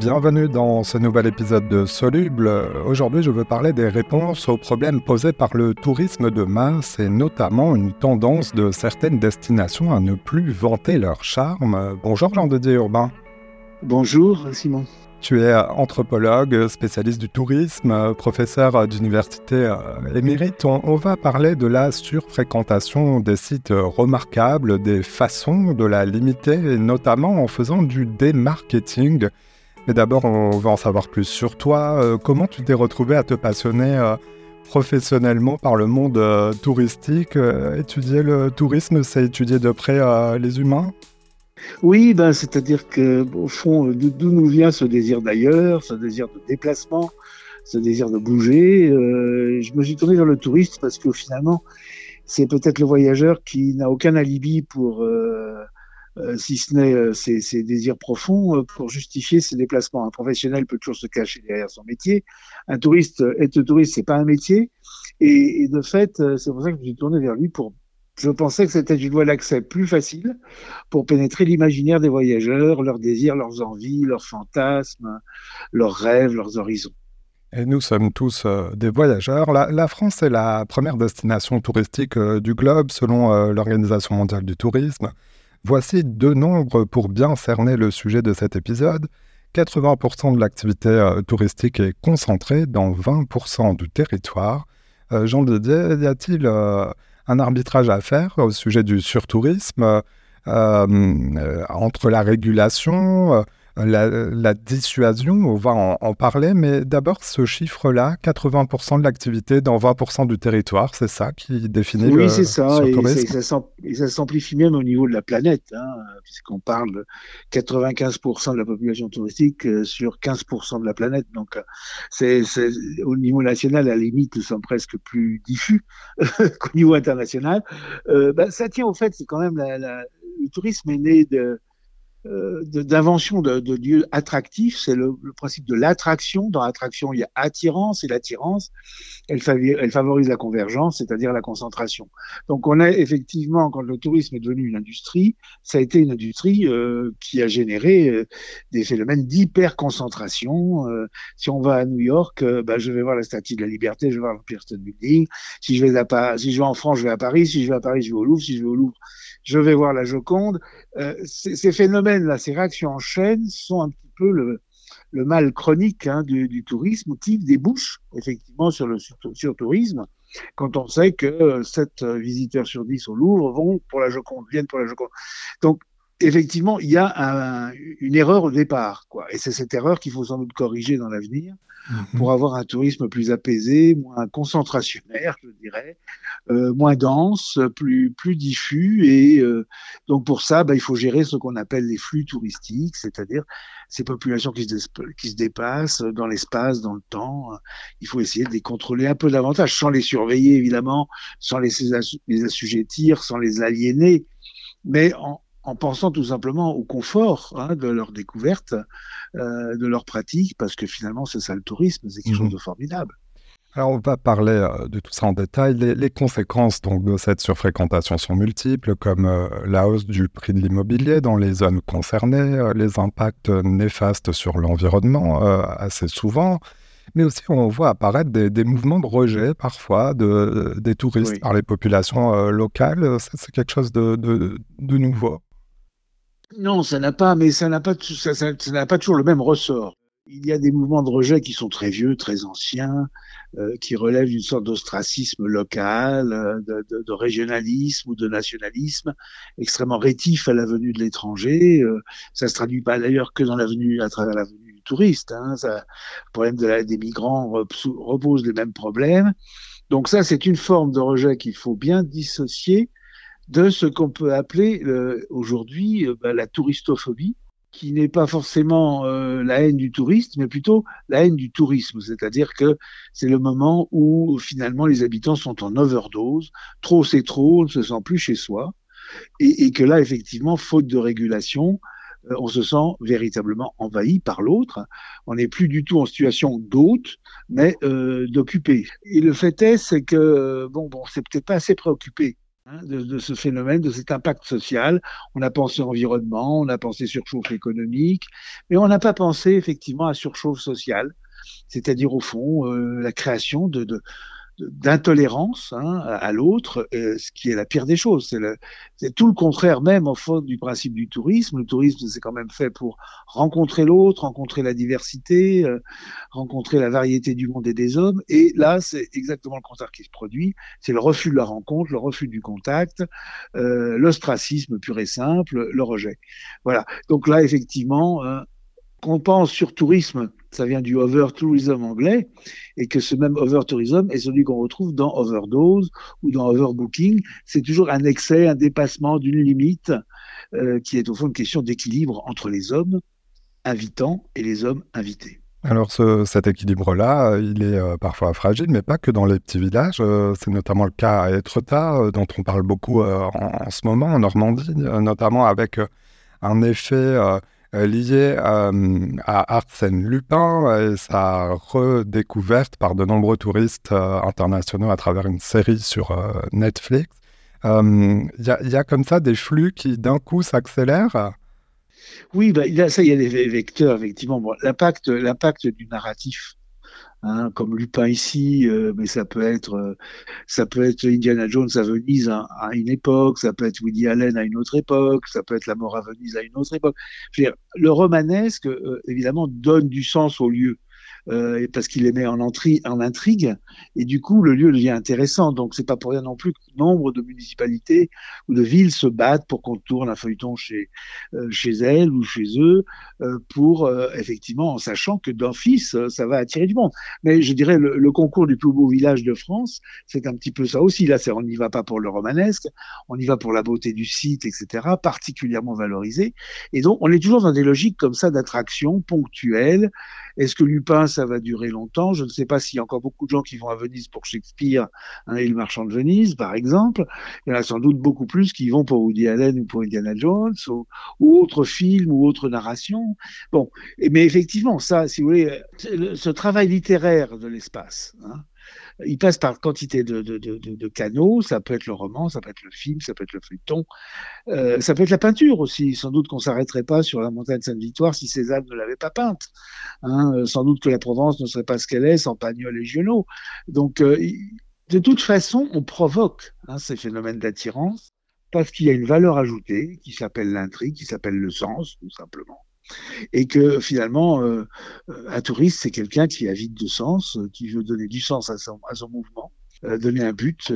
Bienvenue dans ce nouvel épisode de Soluble. Aujourd'hui, je veux parler des réponses aux problèmes posés par le tourisme de masse et notamment une tendance de certaines destinations à ne plus vanter leur charme. Bonjour Jean-Didier Urbain. Bonjour Simon. Tu es anthropologue, spécialiste du tourisme, professeur d'université euh, émérite. On, va parler de la surfréquentation des sites remarquables, des façons de la limiter, notamment en faisant du démarketing. Mais d'abord, on va en savoir plus sur toi. Euh, comment tu t'es retrouvé à te passionner euh, professionnellement par le monde touristique Étudier le tourisme, c'est étudier de près les humains? Oui, ben, c'est-à-dire que au fond, d'où nous vient ce désir d'ailleurs, ce désir de déplacement, ce désir de bouger. Euh, je me suis tourné vers le touriste parce que finalement, c'est peut-être le voyageur qui n'a aucun alibi pour, euh, euh, si ce n'est ses, désirs profonds, pour justifier ses déplacements. Un professionnel peut toujours se cacher derrière son métier. Un touriste, être touriste, c'est pas un métier. Et, de fait, c'est pour ça que je me suis tourné vers lui je pensais que c'était une voie d'accès plus facile pour pénétrer l'imaginaire des voyageurs, leurs désirs, leurs envies, leurs fantasmes, leurs rêves, leurs horizons. Et nous sommes tous euh, des voyageurs. La, France est la première destination touristique euh, du globe selon euh, l'Organisation mondiale du tourisme. Voici deux nombres pour bien cerner le sujet de cet épisode. 80% de l'activité touristique est concentrée dans 20% du territoire. Jean Didier, y a-t-il un arbitrage à faire au sujet du surtourisme euh, euh, entre la régulation, la, dissuasion, on va en, parler, mais d'abord ce chiffre-là, 80% de l'activité dans 20% du territoire, c'est ça qui définit oui, c'est ça, et, ça, s'amplifie même au niveau de la planète, hein, puisqu'on parle de 95% de la population touristique euh, sur 15% de la planète, donc euh, c'est au niveau national, à la limite, nous sommes presque plus diffus qu'au niveau international. Euh, bah, ça tient au fait, c'est quand même la, le tourisme est né de d'invention de, de, lieux attractifs, c'est le, principe de l'attraction. Dans l'attraction, il y a attirance et l'attirance, elle, favorise la convergence, c'est-à-dire la concentration. Donc on a effectivement, quand le tourisme est devenu une industrie, ça a été une industrie euh, qui a généré euh, des phénomènes d'hyper-concentration. si on va à New York, bah, je vais voir la Statue de la Liberté, je vais voir l'Empire State Building. Si je vais à si je vais en France, je vais à Paris. Si je vais à Paris, je vais au Louvre. Si je vais au Louvre, je vais voir la Joconde. Euh, phénomènes-là, ces réactions en chaîne sont un petit peu le, mal chronique hein, du, du, tourisme qui débouche effectivement sur le surtourisme quand on sait que 7 visiteurs sur 10 au Louvre vont pour la Joconde, viennent pour la Joconde. Donc, effectivement, il y a un, une erreur au départ, quoi. Et c'est cette erreur qu'il faut sans doute corriger dans l'avenir. Mhm. pour avoir un tourisme plus apaisé, moins concentrationnaire, je dirais, euh, moins dense, plus plus diffus. Et euh, donc pour ça, bah, il faut gérer ce qu'on appelle les flux touristiques, c'est-à-dire ces populations qui se, qui se dépassent dans l'espace, dans le temps. Il faut essayer de les contrôler un peu davantage, sans les surveiller évidemment, sans les, les assujettir, sans les aliéner, mais en, en pensant tout simplement au confort hein, de leur découverte, euh, de leur pratique, parce que finalement, c'est ça le tourisme, c'est quelque chose mhm. de formidable. Alors, on va parler euh, de tout ça en détail. Les, conséquences donc, de cette surfréquentation sont multiples, comme euh, la hausse du prix de l'immobilier dans les zones concernées, les impacts néfastes sur l'environnement assez souvent, mais aussi on voit apparaître des, mouvements de rejet parfois de, des touristes par les populations locales. C'est quelque chose de, de nouveau. Non, ça n'a pas, mais ça n'a pas, ça, ça, n'a pas toujours le même ressort. Il y a des mouvements de rejet qui sont très vieux, très anciens, euh, qui relèvent d'une sorte d'ostracisme local, euh, de, de, de, régionalisme ou de nationalisme, extrêmement rétif à la venue de l'étranger. Euh, ça se traduit pas d'ailleurs que dans la venue, à travers la venue du touriste. Hein. Ça, le problème de la, des migrants repose les mêmes problèmes. Donc ça, c'est une forme de rejet qu'il faut bien dissocier de ce qu'on peut appeler euh, aujourd'hui euh, bah, la touristophobie, qui n'est pas forcément euh, la haine du touriste, mais plutôt la haine du tourisme. C'est-à-dire que c'est le moment où finalement les habitants sont en overdose, trop c'est trop, on ne se sent plus chez soi, et, que là, effectivement, faute de régulation, on se sent véritablement envahi par l'autre. On n'est plus du tout en situation d'hôte, mais euh, d'occupé. Et le fait est, c'est que bon, bon, c'est peut-être pas assez préoccupé Hein, de, ce phénomène, de cet impact social. On a pensé environnement, on a pensé surchauffe économique, mais on n'a pas pensé effectivement à surchauffe sociale, c'est-à-dire au fond euh, la création de, de, d'intolérance hein, à l'autre, euh, ce qui est la pire des choses. C'est tout le contraire même au fond du principe du tourisme. Le tourisme, c'est quand même fait pour rencontrer l'autre, rencontrer la diversité, euh, rencontrer la variété du monde et des hommes. Et là, c'est exactement le contraire qui se produit. C'est le refus de la rencontre, le refus du contact, euh, l'ostracisme pur et simple, le rejet. Voilà. Donc là, effectivement, qu'on pense sur tourisme, ça vient du over-tourism anglais, et que ce même over-tourism est celui qu'on retrouve dans overdose ou dans overbooking. C'est toujours un excès, un dépassement d'une limite, euh, qui est au fond une question d'équilibre entre les hommes invitants et les hommes invités. Alors cet équilibre-là, il est euh, parfois fragile, mais pas que dans les petits villages. Euh, c'est notamment le cas à Etretat, dont on parle beaucoup en, en, ce moment en Normandie, notamment avec un effet euh, lié euh, à Arsène Lupin et sa redécouverte par de nombreux touristes euh, internationaux à travers une série sur Netflix. Il y, a comme ça des flux qui d'un coup s'accélèrent? Oui, bah, ça, il y a des vecteurs, effectivement. l'impact, l'impact du narratif Hein, comme Lupin ici, euh, mais ça peut être euh, ça peut être Indiana Jones à Venise à, une époque, ça peut être Woody Allen à une autre époque, ça peut être La mort à Venise à une autre époque. le romanesque euh, évidemment donne du sens au lieu. Euh, parce qu'il les met en, intrigue, et du coup le lieu devient intéressant. Donc c'est pas pour rien non plus que nombre de municipalités ou de villes se battent pour qu'on tourne un feuilleton chez euh, chez elles ou chez eux, euh, pour effectivement en sachant que d'office ça va attirer du monde. Mais je dirais le, le concours du plus beau village de France, c'est un petit peu ça aussi. Là, c'est on n'y va pas pour le romanesque, on y va pour la beauté du site, etc. Particulièrement valorisé. Et donc on est toujours dans des logiques comme ça d'attraction ponctuelle. Est-ce que Lupin ça va durer longtemps. Je ne sais pas s'il y a encore beaucoup de gens qui vont à Venise pour Shakespeare hein, et le marchand de Venise, par exemple. Il y en a sans doute beaucoup plus qui vont pour Woody Allen ou pour Indiana Jones ou, ou autres films ou autres narrations. Bon, mais effectivement, ça, si vous voulez, ce travail littéraire de l'espace. Hein, il passe par quantité de, canaux. Ça peut être le roman, ça peut être le film, ça peut être le feuilleton, euh, ça peut être la peinture aussi. Sans doute qu'on s'arrêterait pas sur la montagne Sainte-Victoire si Cézanne ne l'avait pas peinte. Hein. Euh, sans doute que la Provence ne serait pas ce qu'elle est sans Pagnol et Giono. Donc, euh, de toute façon, on provoque hein, ces phénomènes d'attirance parce qu'il y a une valeur ajoutée qui s'appelle l'intrigue, qui s'appelle le sens, tout simplement et que finalement, euh, un touriste, c'est quelqu'un qui a vide de sens, euh, qui veut donner du sens à son, à son mouvement, euh, donner un but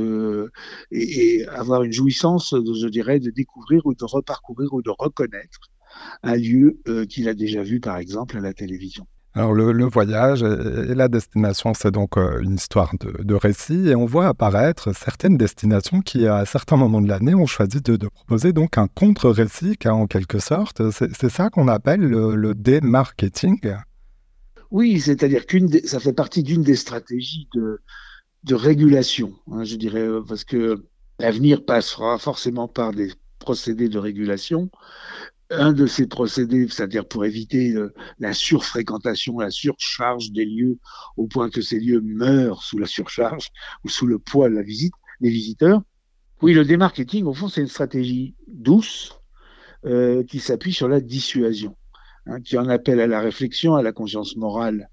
et, avoir une jouissance, je dirais, de découvrir ou de reparcourir ou de reconnaître un lieu qu'il a déjà vu, par exemple, à la télévision. Alors le, voyage et, la destination, c'est donc euh, une histoire de, récit et on voit apparaître certaines destinations qui, à certains moments de l'année, ont choisi de, proposer donc un contre-récit, en quelque sorte. C'est ça qu'on appelle le, le démarketing. Oui, c'est-à-dire qu'une ça fait partie d'une des stratégies de, régulation, hein, je dirais, euh, parce que l'avenir passera forcément par des procédés de régulation un de ces procédés, c'est-à-dire pour éviter euh, la surfréquentation, la surcharge des lieux, au point que ces lieux meurent sous la surcharge ou sous le poids de la visite des visiteurs. Oui, le démarketing, au fond, c'est une stratégie douce euh, qui s'appuie sur la dissuasion, hein, qui en appelle à la réflexion, à la conscience morale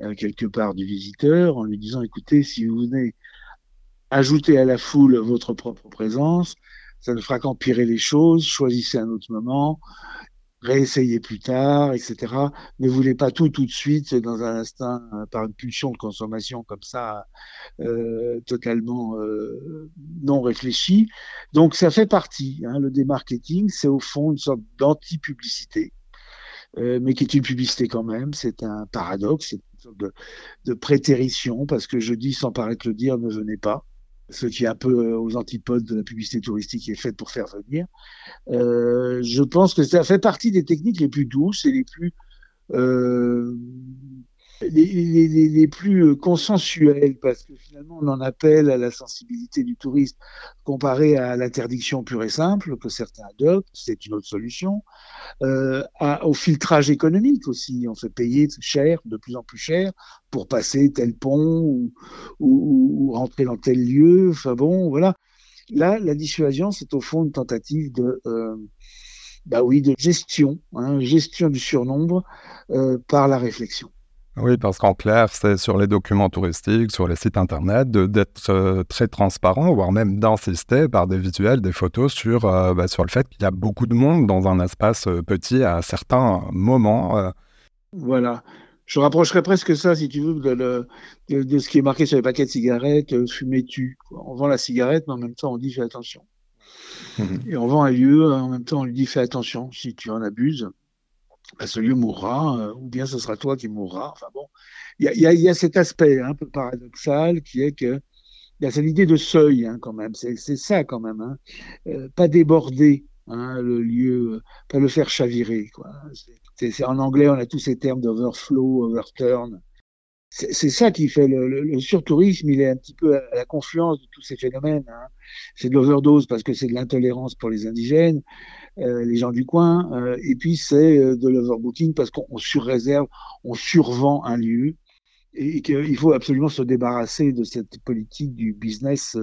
euh, quelque part du visiteur, en lui disant, écoutez, si vous venez ajouter à la foule votre propre présence, ça ne fera qu'empirer les choses, choisissez un autre moment, réessayez plus tard, etc. Ne voulez pas tout tout de suite dans un instinct, par une pulsion de consommation comme ça, euh, totalement euh, non réfléchi. Donc ça fait partie. Hein, le démarketing, c'est au fond une sorte d'anti-publicité, euh, mais qui est une publicité quand même. C'est un paradoxe, c'est une sorte de, de prétérition, parce que je dis sans paraître le dire, ne venez pas ce qui est un peu euh, aux antipodes de la publicité touristique qui est faite pour faire venir. Euh, je pense que ça fait partie des techniques les plus douces et les plus euh, les, les, les, plus euh, consensuels, parce que finalement on en appelle à la sensibilité du touriste comparé à l'interdiction pure et simple que certains adoptent, c'est une autre solution, euh, à, au filtrage économique aussi, on fait payer cher, de plus en plus cher, pour passer tel pont ou, ou, ou rentrer dans tel lieu, enfin bon, voilà. Là, la dissuasion, c'est au fond une tentative de, euh, bah oui, de gestion, hein, gestion du surnombre euh, par la réflexion. Oui, parce qu'en clair, c'est sur les documents touristiques, sur les sites internet, d'être euh, très transparent, voire même d'insister par des visuels, des photos sur, euh, bah, sur le fait qu'il y a beaucoup de monde dans un espace euh, petit à certains moments. Voilà. Je rapprocherais presque ça, si tu veux, de, de, ce qui est marqué sur les paquets de cigarettes, fumer tu. On vend la cigarette, mais en même temps, on dit fais attention. Mmh Et on vend un lieu, en même temps, on lui dit fais attention, si tu en abuses, bah, ce lieu mourra, euh, ou bien ce sera toi qui mourras. Enfin bon, il y a, cet aspect un peu paradoxal qui est que il y a cette idée de seuil hein, quand même, c'est ça quand même, hein. euh, pas déborder hein, le lieu, pas le faire chavirer. Quoi. En anglais, on a tous ces termes d'overflow, overturn. C'est ça qui fait le, surtourisme, il est un petit peu à la confluence de tous ces phénomènes. C'est de l'overdose parce que c'est de l'intolérance pour les indigènes, euh, les gens du coin, euh, et puis c'est euh, de l'overbooking parce qu'on surréserve, on survend un lieu, et, qu'il faut absolument se débarrasser de cette politique du business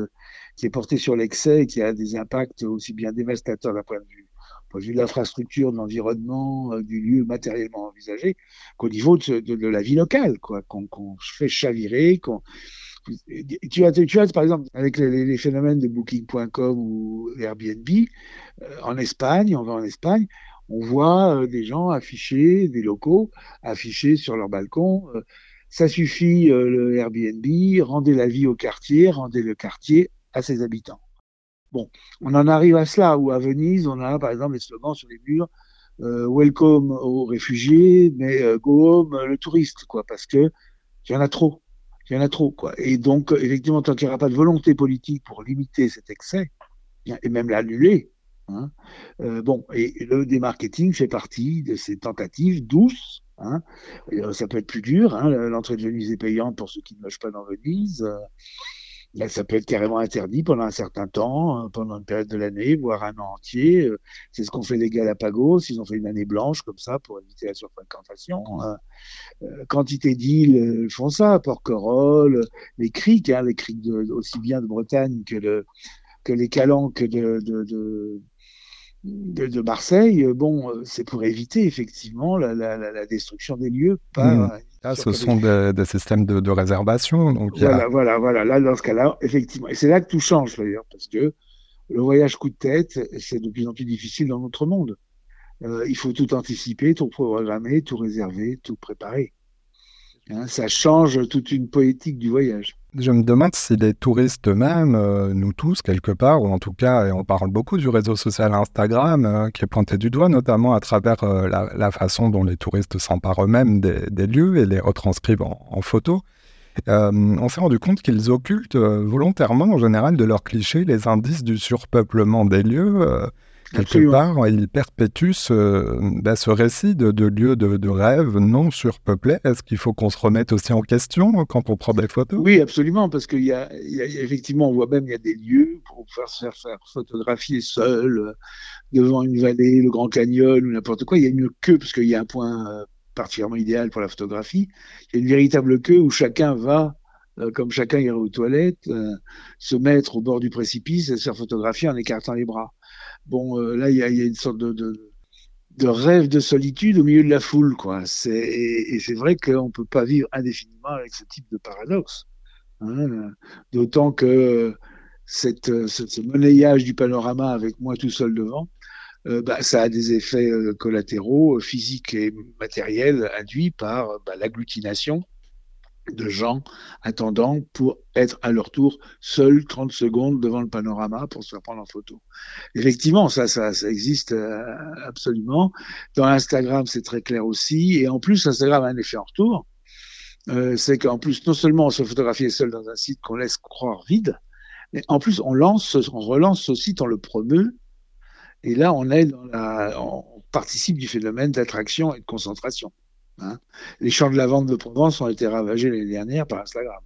qui est portée sur l'excès et qui a des impacts aussi bien dévastateurs d'un point de vue point de vue de l'infrastructure, de l'environnement, du lieu matériellement envisagé, qu'au niveau de, la vie locale, quoi, qu'on fait chavirer, qu'on tu as, tu par exemple, avec les, phénomènes de Booking.com ou Airbnb, euh, en Espagne, on va en Espagne, on voit euh, des gens afficher, des locaux affichés sur leur balcon. Euh, ça suffit, le Airbnb, rendez la vie au quartier, rendez le quartier à ses habitants. Bon, on en arrive à cela, ou à Venise, on a par exemple les slogans sur les murs, welcome aux réfugiés, mais go home le touriste, quoi, parce que il y en a trop il y en a trop. Quoi. Et donc, effectivement, tant qu'il n'y aura pas de volonté politique pour limiter cet excès, et même l'annuler, hein, euh, bon, et le démarketing fait partie de ces tentatives douces. Hein, ça peut être plus dur, hein, l'entrée de Venise est payante pour ceux qui ne logent pas dans Venise. Euh, ça peut être carrément interdit pendant un certain temps, euh, pendant une période de l'année, voire un an entier. Euh, c'est ce qu'ont fait les Galapagos. Ils ont fait une année blanche comme ça pour éviter la surfréquentation. Hein. Euh, quantité d'îles font ça, Porquerolles, les criques, hein, les criques aussi bien de Bretagne que, de, que les calanques de, de de, Marseille, euh, bon, euh, c'est pour éviter effectivement la, destruction des lieux par. Mmh. Là, ce sont des, systèmes de, réservation. Donc voilà, voilà, voilà. Là, dans ce cas-là, effectivement. Et c'est là que tout change d'ailleurs, parce que le voyage coup de tête, c'est de plus en plus difficile dans notre monde. Euh, il faut tout anticiper, tout programmer, tout réserver, tout préparer. Hein, ça change toute une poétique du voyage. Je me demande si les touristes eux-mêmes, euh, nous tous quelque part, ou en tout cas, et on parle beaucoup du réseau social Instagram, euh, qui est pointé du doigt, notamment à travers euh, la, façon dont les touristes s'emparent eux-mêmes des, lieux et les retranscrivent en, photos. on s'est rendu compte qu'ils occultent volontairement, en général, de leurs clichés, les indices du surpeuplement des lieux quelque part, il perpétue ce, bah, ce récit de, de lieux de, de, rêve non surpeuplés. Est-ce qu'il faut qu'on se remette aussi en question quand on prend des photos? Oui, absolument, parce qu'il y, a effectivement, on voit même il y a des lieux pour faire se faire, faire photographier seul euh, devant une vallée, le Grand Canyon ou n'importe quoi. Il y a une queue parce qu'il y a un point euh, particulièrement idéal pour la photographie. Il y a une véritable queue où chacun va euh, comme chacun ira aux toilettes, se mettre au bord du précipice et se faire photographier en écartant les bras. Bon, euh, là, il y a, une sorte de, rêve de solitude au milieu de la foule, quoi. Et, c'est vrai qu'on ne peut pas vivre indéfiniment avec ce type de paradoxe. Hein. D'autant que ce, monnayage du panorama avec moi tout seul devant, euh, bah, ça a des effets euh, collatéraux, physiques et matériels induits par bah, l'agglutination de gens attendant pour être à leur tour seuls 30 secondes devant le panorama pour se prendre en photo. Effectivement, ça, ça, ça existe euh, absolument. Dans Instagram, c'est très clair aussi. Et en plus, Instagram a un effet en retour. Euh, c'est qu'en plus, non seulement on se photographie seul dans un site qu'on laisse croire vide, mais en plus, on lance, on relance ce site, on le promeut. Et là, on est dans la, on participe du phénomène d'attraction et de concentration. Hein. Les champs de lavande de Provence ont été ravagés l'année dernière par Instagram.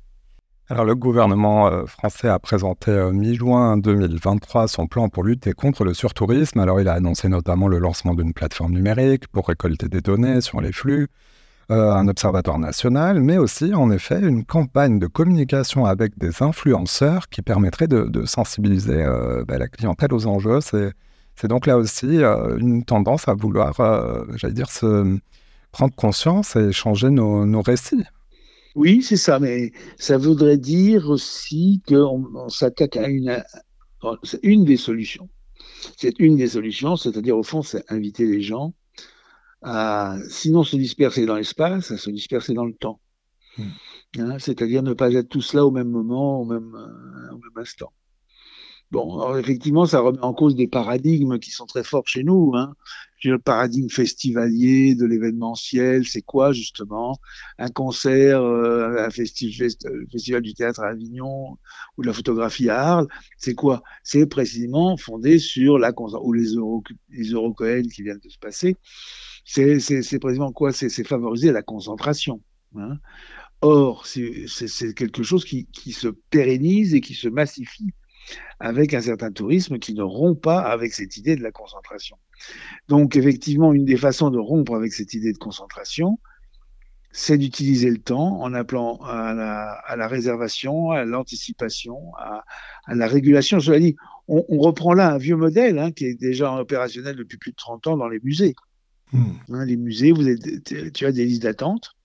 Alors, le gouvernement euh, français a présenté euh, mi-juin 2023 son plan pour lutter contre le surtourisme. Alors, il a annoncé notamment le lancement d'une plateforme numérique pour récolter des données sur les flux, euh, un observatoire national, mais aussi en effet une campagne de communication avec des influenceurs qui permettrait de, sensibiliser bah, la clientèle aux enjeux. C'est donc là aussi une tendance à vouloir, j'allais dire, se prendre conscience et changer nos, récits. Oui, c'est ça, mais ça voudrait dire aussi qu'on s'attaque à une, une des solutions. C'est une des solutions, c'est-à-dire au fond, c'est inviter les gens à, sinon se disperser dans l'espace, à se disperser dans le temps. Hmm. Hein, c'est-à-dire ne pas être tous là au même moment, au même, euh, au même instant. Bon, effectivement, ça remet en cause des paradigmes qui sont très forts chez nous. Hein. Le paradigme festivalier de l'événementiel, c'est quoi justement? Un concert, euh, un festival, festival du théâtre à Avignon ou de la photographie à Arles, c'est quoi? C'est précisément fondé sur la ou les euro qui viennent de se passer. C'est précisément quoi? C'est favoriser la concentration. Hein. Or, c'est quelque chose qui se pérennise et qui se massifie avec un certain tourisme qui ne rompt pas avec cette idée de la concentration. Donc effectivement, une des façons de rompre avec cette idée de concentration, c'est d'utiliser le temps en appelant à la, réservation, à l'anticipation, à, la régulation. Dit, on, on, reprend là un vieux modèle hein, qui est déjà opérationnel depuis plus de 30 ans dans les musées. Hmm. Hein, les musées, vous êtes, tu as des listes d'attente.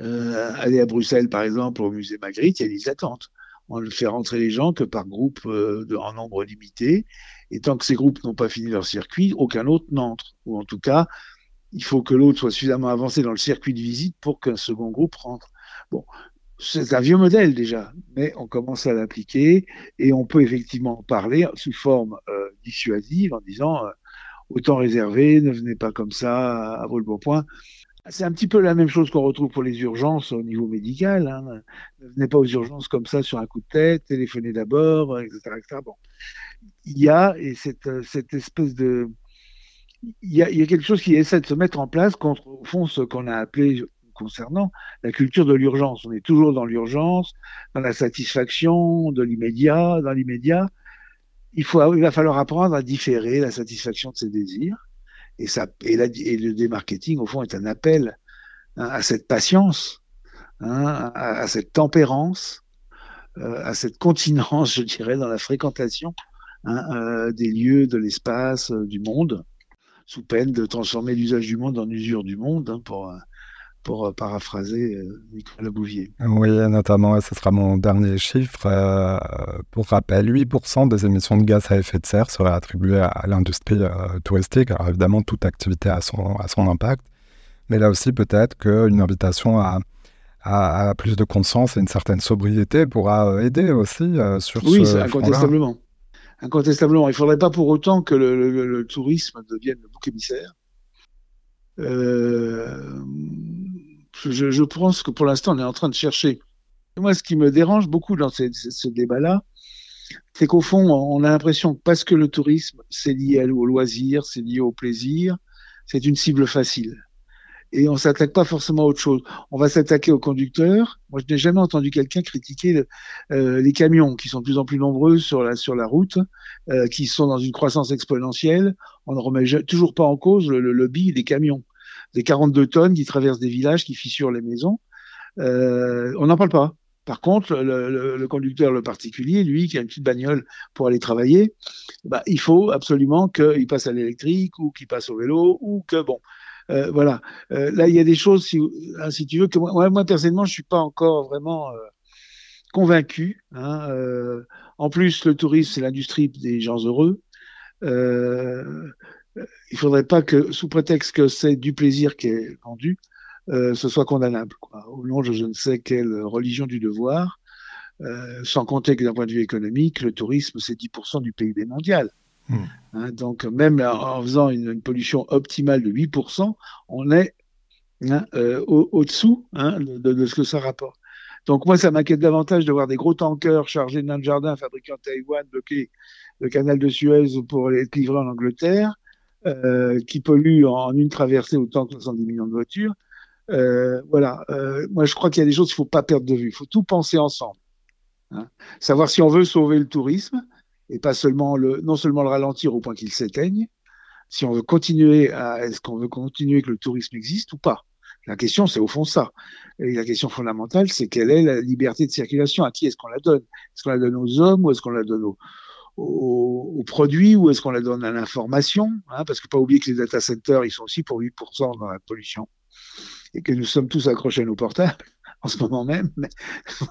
Euh, aller à Bruxelles, par exemple, au musée Magritte, il y a des listes d'attente on ne fait rentrer les gens que par groupe euh, en nombre limité. Et tant que ces groupes n'ont pas fini leur circuit, aucun autre n'entre. Ou en tout cas, il faut que l'autre soit suffisamment avancé dans le circuit de visite pour qu'un second groupe rentre. Bon, c'est un vieux modèle déjà, mais on commence à l'appliquer et on peut effectivement parler sous forme euh, dissuasive en disant euh, autant réservé, ne venez pas comme ça à, à vos bon point. C'est un petit peu la même chose qu'on retrouve pour les urgences au niveau médical. Hein. Ne venez pas aux urgences comme ça sur un coup de tête, téléphonez d'abord, etc., Bon. Il y a et cette, cette espèce de... Il y, a, il y, a, quelque chose qui essaie de se mettre en place contre, au fond, ce qu'on a appelé concernant la culture de l'urgence. On est toujours dans l'urgence, dans la satisfaction de l'immédiat, dans l'immédiat. Il, faut, il va falloir apprendre à différer la satisfaction de ses désirs et, ça, et, le démarketing, au fond, est un appel hein, à cette patience, hein, à, cette tempérance, euh, à cette continence, je dirais, dans la fréquentation hein, euh, des lieux, de l'espace, euh, du monde, sous peine de transformer l'usage du monde en usure du monde, pour paraphraser Nicolas Bouvier. Oui, notamment, ce sera mon dernier chiffre. pour rappel, 8% des émissions de gaz à effet de serre seraient attribuées à, l'industrie touristique. Alors évidemment, toute activité a son, a son impact. Mais là aussi, peut-être qu'une invitation à, à, plus de conscience et une certaine sobriété pourra aider aussi sur oui, ce Oui, incontestablement. Incontestablement. Il ne faudrait pas pour autant que le, le tourisme devienne le bouc émissaire. Euh, je, pense que pour l'instant, on est en train de chercher. moi, ce qui me dérange beaucoup dans ce, débat-là, c'est qu'au fond, on a l'impression que parce que le tourisme, c'est lié au loisir, c'est lié au plaisir, c'est une cible facile et on s'attaque pas forcément à autre chose. On va s'attaquer aux conducteurs. Moi, je n'ai jamais entendu quelqu'un critiquer euh, les camions qui sont de plus en plus nombreux sur la sur la route, euh, qui sont dans une croissance exponentielle. On ne remet toujours pas en cause le, lobby des camions, des 42 tonnes qui traversent des villages, qui fissurent les maisons. Euh, on n'en parle pas. Par contre, le, conducteur, le particulier, lui, qui a une petite bagnole pour aller travailler, bah, il faut absolument qu'il passe à l'électrique ou qu'il passe au vélo ou que, bon, euh, voilà. Euh, là, il y a des choses, si, hein, tu veux, que moi, personnellement, je suis pas encore vraiment convaincu. Hein, en plus, le tourisme, c'est l'industrie des gens heureux. Il faudrait pas que, sous prétexte que c'est du plaisir qui est vendu, ce soit condamnable. Quoi. Au nom de je ne sais quelle religion du devoir, sans compter que d'un point de vue économique, le tourisme, c'est 10% du PIB mondial. Hmm. Hein, donc, même en faisant une, pollution optimale de 8%, on est hein, euh, au-dessous hein, de, ce que ça rapporte. Donc, moi, ça m'inquiète davantage de voir des gros tankers chargés de nains de jardin fabriqués en Taïwan bloquer le canal de Suez pour être livrés en Angleterre, euh, qui polluent en, une traversée autant que 70 millions de voitures. Euh, voilà. moi, je crois qu'il y a des choses qu'il ne faut pas perdre de vue. Il faut tout penser ensemble. Savoir si on veut sauver le tourisme, et pas seulement le, non seulement le ralentir au point qu'il s'éteigne, si on veut continuer à, est-ce qu'on veut continuer que le tourisme existe ou pas? La question, c'est au fond ça. Et la question fondamentale, c'est quelle est la liberté de circulation? À qui est-ce qu'on la donne? Est-ce qu'on la donne aux hommes ou est-ce qu'on la donne aux, aux, produits ou est-ce qu'on la donne à l'information hein Parce que pas oublier que les data centers, ils sont aussi pour 8% dans la pollution et que nous sommes tous accrochés à nos portables en ce moment même.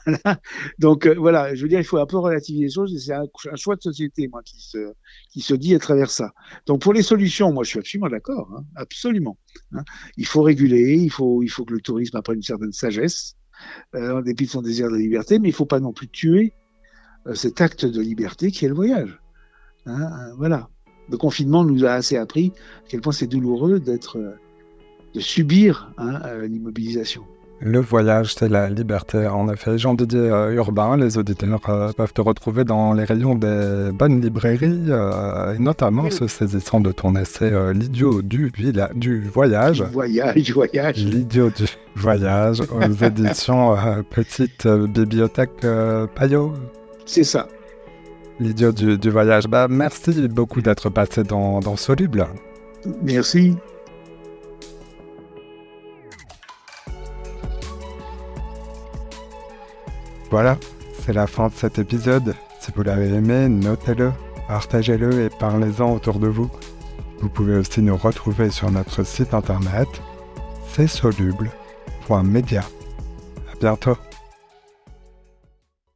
Donc euh, voilà, je veux dire, il faut un peu relativiser les choses et c'est un, choix de société, moi, qui se, qui se dit à travers ça. Donc pour les solutions, moi, je suis absolument d'accord, hein, absolument. Hein. Il faut réguler, il faut, il faut que le tourisme apprenne une certaine sagesse, euh, en dépit de son désir de liberté, mais il ne faut pas non plus tuer cet acte de liberté qui est le voyage. Hein, voilà. Le confinement nous a assez appris à quel point c'est douloureux d'être, de subir l'immobilisation. Le voyage, c'est la liberté. En effet, Jean Didier euh, Urbain, les auditeurs euh, peuvent te retrouver dans les rayons des bonnes librairies, euh, et notamment se saisissant de ton essai L'idiot du, du voyage. Voyage, voyage. L'idiot du voyage aux éditions Petite Bibliothèque Payot. C'est ça. L'idiot du, voyage. Bah, merci beaucoup d'être passé dans, dans Soluble. Merci. Voilà, c'est la fin de cet épisode. Si vous l'avez aimé, notez-le, partagez-le et parlez-en autour de vous. Vous pouvez aussi nous retrouver sur notre site internet, c'est soluble.media. À bientôt.